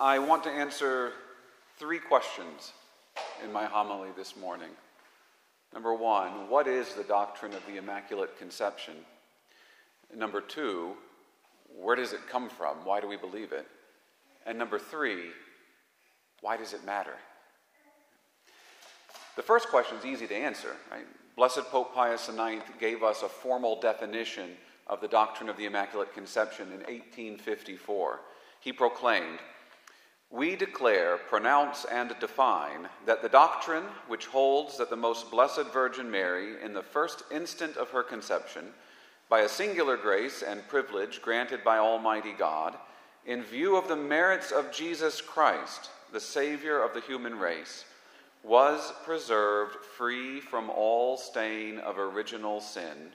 I want to answer three questions in my homily this morning. Number one, what is the doctrine of the Immaculate Conception? Number two, where does it come from? Why do we believe it? And number three, why does it matter? The first question is easy to answer, right? Blessed Pope Pius IX gave us a formal definition of the doctrine of the Immaculate Conception in 1854. He proclaimed, We declare, pronounce, and define that the doctrine which holds that the most blessed Virgin Mary, in the first instant of her conception, by a singular grace and privilege granted by Almighty God, in view of the merits of Jesus Christ, the Savior of the human race, was preserved free from all stain of original sin,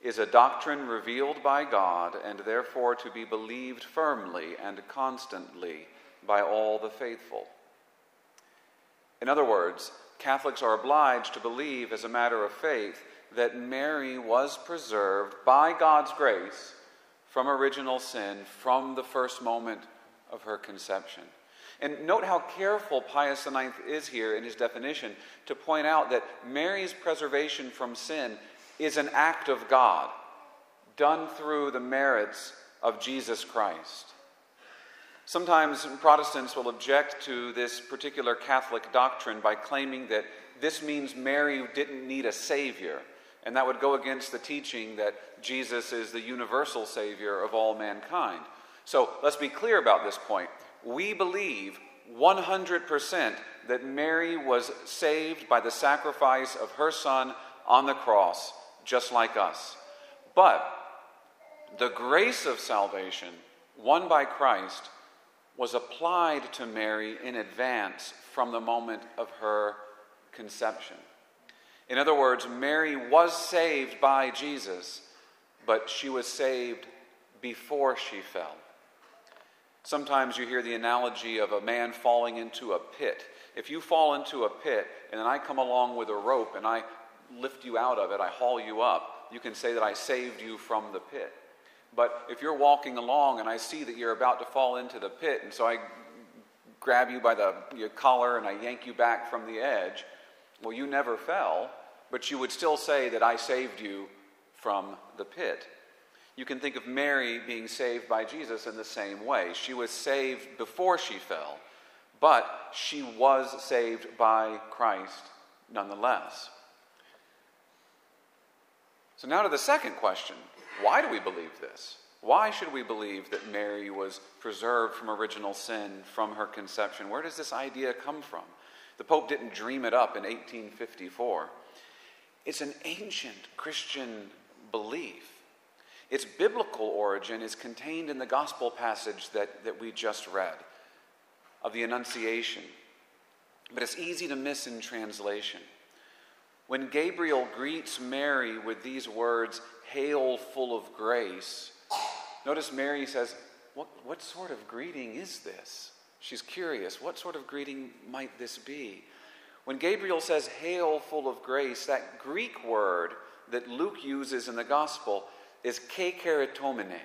is a doctrine revealed by God and therefore to be believed firmly and constantly by all the faithful. In other words, Catholics are obliged to believe as a matter of faith that Mary was preserved by God's grace from original sin from the first moment of her conception. And note how careful Pius IX is here in his definition to point out that Mary's preservation from sin is an act of God done through the merits of Jesus Christ. Sometimes Protestants will object to this particular Catholic doctrine by claiming that this means Mary didn't need a Savior, and that would go against the teaching that Jesus is the universal Savior of all mankind. So let's be clear about this point we believe 100% that Mary was saved by the sacrifice of her son on the cross, just like us. But the grace of salvation, won by Christ, was applied to Mary in advance from the moment of her conception. In other words, Mary was saved by Jesus, but she was saved before she fell. Sometimes you hear the analogy of a man falling into a pit. If you fall into a pit and then I come along with a rope and I lift you out of it, I haul you up, you can say that I saved you from the pit. But if you're walking along and I see that you're about to fall into the pit, and so I grab you by the your collar and I yank you back from the edge, well, you never fell, but you would still say that I saved you from the pit. You can think of Mary being saved by Jesus in the same way. She was saved before she fell, but she was saved by Christ nonetheless. So, now to the second question why do we believe this? Why should we believe that Mary was preserved from original sin from her conception? Where does this idea come from? The Pope didn't dream it up in 1854. It's an ancient Christian belief. Its biblical origin is contained in the gospel passage that, that we just read of the Annunciation, but it's easy to miss in translation. When Gabriel greets Mary with these words, Hail, full of grace, notice Mary says, what, what sort of greeting is this? She's curious. What sort of greeting might this be? When Gabriel says, Hail, full of grace, that Greek word that Luke uses in the gospel is kecharitomene.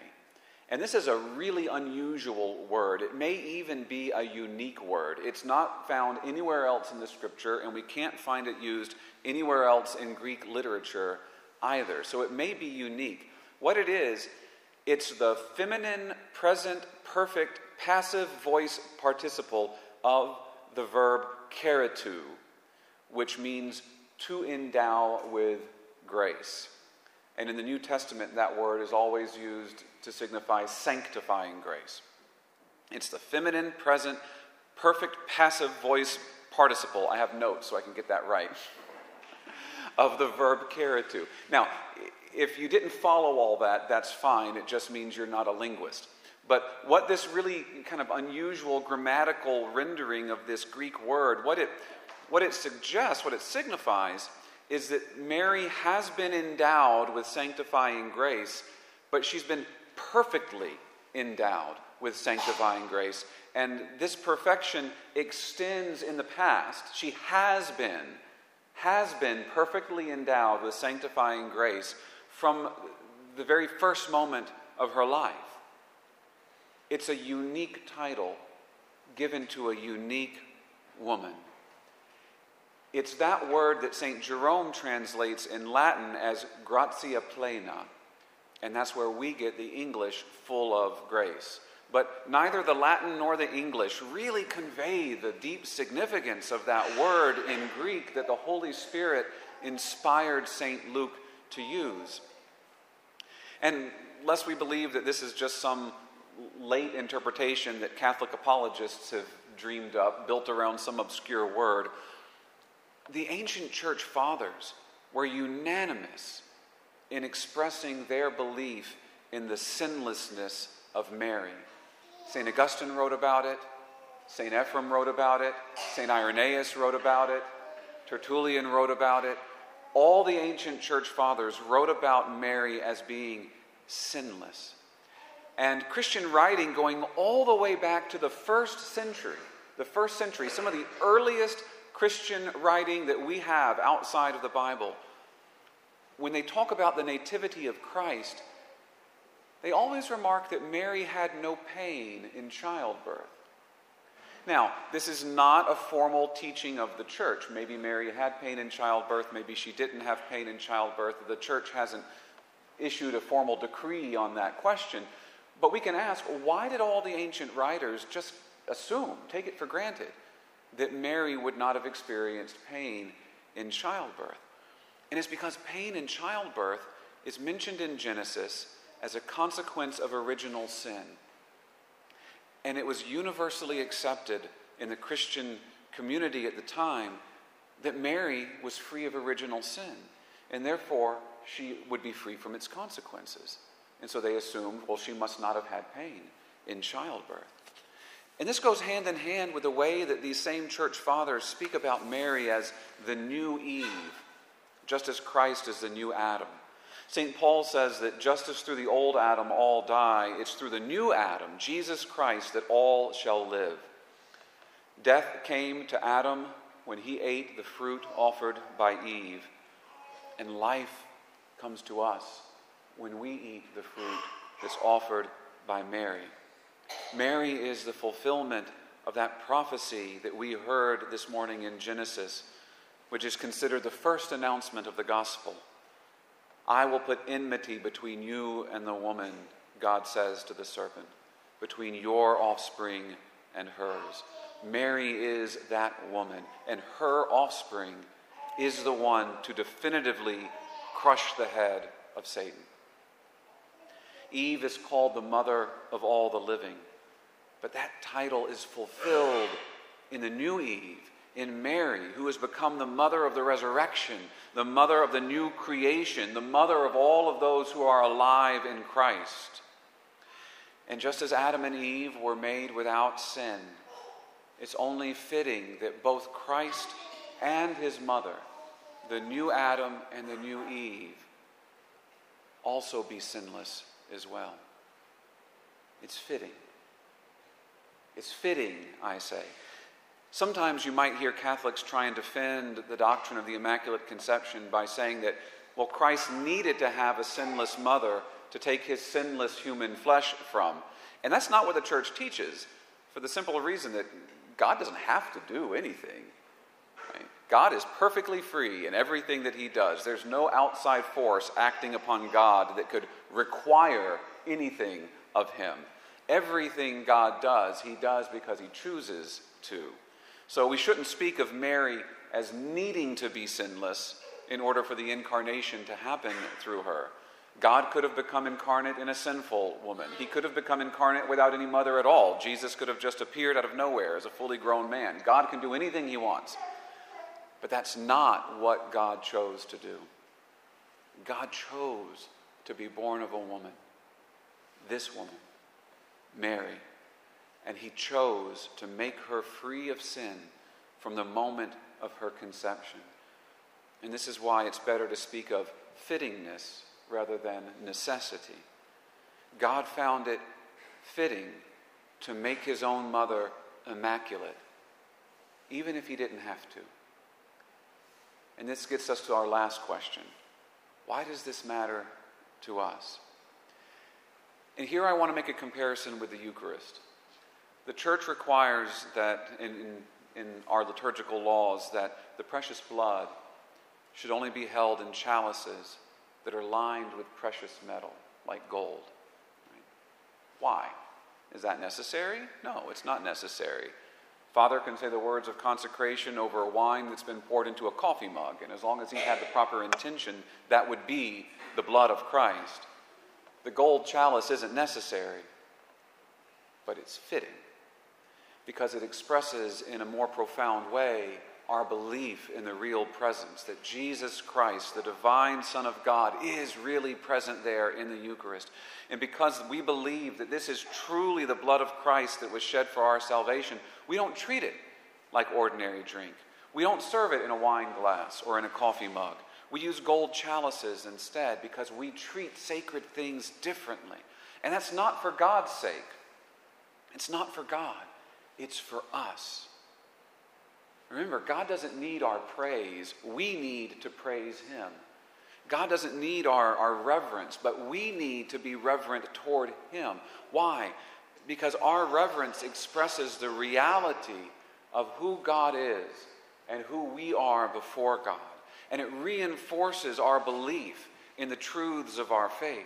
And this is a really unusual word. It may even be a unique word. It's not found anywhere else in the scripture, and we can't find it used anywhere else in Greek literature either. So it may be unique. What it is, it's the feminine, present, perfect, passive voice participle of the verb charitoo, which means to endow with grace. And in the New Testament, that word is always used to signify sanctifying grace. It's the feminine, present, perfect passive voice participle. I have notes so I can get that right. Of the verb charitoo. Now, if you didn't follow all that, that's fine. It just means you're not a linguist. But what this really kind of unusual grammatical rendering of this Greek word, what it, what it suggests, what it signifies, is that Mary has been endowed with sanctifying grace, but she's been perfectly endowed with sanctifying grace. And this perfection extends in the past. She has been, has been perfectly endowed with sanctifying grace from the very first moment of her life. It's a unique title given to a unique woman. It's that word that St. Jerome translates in Latin as gratia plena, and that's where we get the English full of grace. But neither the Latin nor the English really convey the deep significance of that word in Greek that the Holy Spirit inspired St. Luke to use. And lest we believe that this is just some late interpretation that Catholic apologists have dreamed up, built around some obscure word, the ancient church fathers were unanimous in expressing their belief in the sinlessness of Mary. St. Augustine wrote about it, St. Ephrem wrote about it, St. Irenaeus wrote about it, Tertullian wrote about it. All the ancient church fathers wrote about Mary as being sinless. And Christian writing going all the way back to the first century, the first century, some of the earliest Christian writing that we have outside of the Bible, when they talk about the nativity of Christ, they always remark that Mary had no pain in childbirth. Now, this is not a formal teaching of the church. Maybe Mary had pain in childbirth, maybe she didn't have pain in childbirth. The church hasn't issued a formal decree on that question. But we can ask why did all the ancient writers just assume, take it for granted, that Mary would not have experienced pain in childbirth? And it's because pain in childbirth is mentioned in Genesis as a consequence of original sin. And it was universally accepted in the Christian community at the time that Mary was free of original sin, and therefore she would be free from its consequences. And so they assumed, well, she must not have had pain in childbirth. And this goes hand in hand with the way that these same church fathers speak about Mary as the new Eve, just as Christ is the new Adam. St. Paul says that just as through the old Adam all die, it's through the new Adam, Jesus Christ, that all shall live. Death came to Adam when he ate the fruit offered by Eve, and life comes to us when we eat the fruit that's offered by Mary. Mary is the fulfillment of that prophecy that we heard this morning in Genesis, which is considered the first announcement of the gospel. I will put enmity between you and the woman, God says to the serpent, between your offspring and hers. Mary is that woman, and her offspring is the one to definitively crush the head of Satan. Eve is called the mother of all the living, but that title is fulfilled in the new Eve in Mary, who has become the mother of the resurrection, the mother of the new creation, the mother of all of those who are alive in Christ. And just as Adam and Eve were made without sin, it's only fitting that both Christ and his mother, the new Adam and the new Eve, also be sinless as well. It's fitting. It's fitting, I say. Sometimes you might hear Catholics try and defend the doctrine of the Immaculate Conception by saying that, well, Christ needed to have a sinless mother to take his sinless human flesh from. And that's not what the church teaches, for the simple reason that God doesn't have to do anything. Right? God is perfectly free in everything that he does. There's no outside force acting upon God that could require anything of him. Everything God does, he does because he chooses to. So we shouldn't speak of Mary as needing to be sinless in order for the incarnation to happen through her. God could have become incarnate in a sinful woman. He could have become incarnate without any mother at all. Jesus could have just appeared out of nowhere as a fully grown man. God can do anything he wants. But that's not what God chose to do. God chose to be born of a woman, this woman, Mary and he chose to make her free of sin from the moment of her conception. And this is why it's better to speak of fittingness rather than necessity. God found it fitting to make his own mother immaculate, even if he didn't have to. And this gets us to our last question Why does this matter to us? And here I want to make a comparison with the Eucharist. The church requires that in, in, in our liturgical laws that the precious blood should only be held in chalices that are lined with precious metal, like gold. Right? Why? Is that necessary? No, it's not necessary. Father can say the words of consecration over wine that's been poured into a coffee mug, and as long as he had the proper intention, that would be the blood of Christ. The gold chalice isn't necessary, but it's fitting because it expresses in a more profound way our belief in the real presence that Jesus Christ, the divine Son of God, is really present there in the Eucharist. And because we believe that this is truly the blood of Christ that was shed for our salvation, we don't treat it like ordinary drink. We don't serve it in a wine glass or in a coffee mug. We use gold chalices instead because we treat sacred things differently. And that's not for God's sake, it's not for God, it's for us. Remember, God doesn't need our praise, we need to praise Him. God doesn't need our, our reverence, but we need to be reverent toward Him. Why? Because our reverence expresses the reality of who God is and who we are before God. And it reinforces our belief in the truths of our faith.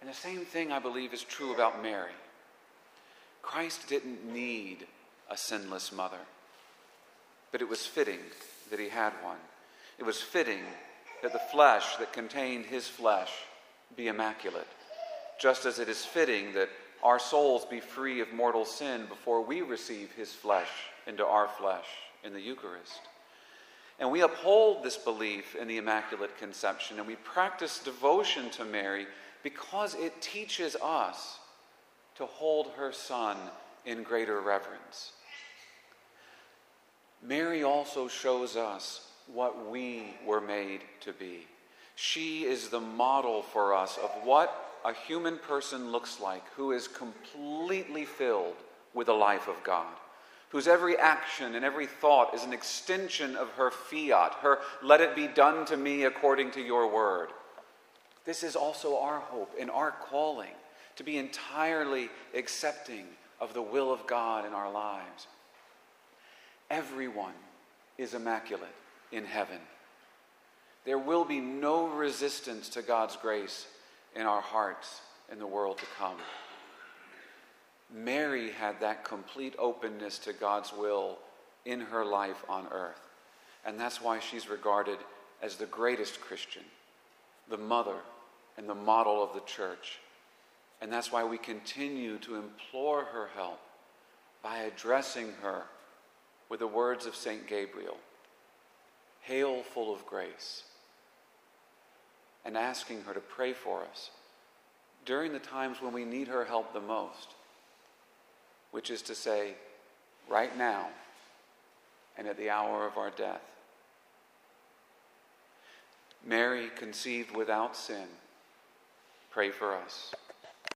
And the same thing I believe is true about Mary. Christ didn't need a sinless mother but it was fitting that he had one. It was fitting that the flesh that contained his flesh be immaculate, just as it is fitting that our souls be free of mortal sin before we receive his flesh into our flesh in the Eucharist. And we uphold this belief in the Immaculate Conception and we practice devotion to Mary because it teaches us to hold her Son in greater reverence. Mary also shows us what we were made to be. She is the model for us of what a human person looks like who is completely filled with the life of God, whose every action and every thought is an extension of her fiat, her let it be done to me according to your word. This is also our hope and our calling to be entirely accepting of the will of God in our lives. Everyone is immaculate in heaven. There will be no resistance to God's grace in our hearts in the world to come. Mary had that complete openness to God's will in her life on earth. And that's why she's regarded as the greatest Christian, the mother and the model of the church. And that's why we continue to implore her help by addressing her with the words of St. Gabriel Hail, full of grace, and asking her to pray for us during the times when we need her help the most, which is to say, right now and at the hour of our death. Mary, conceived without sin, pray for us.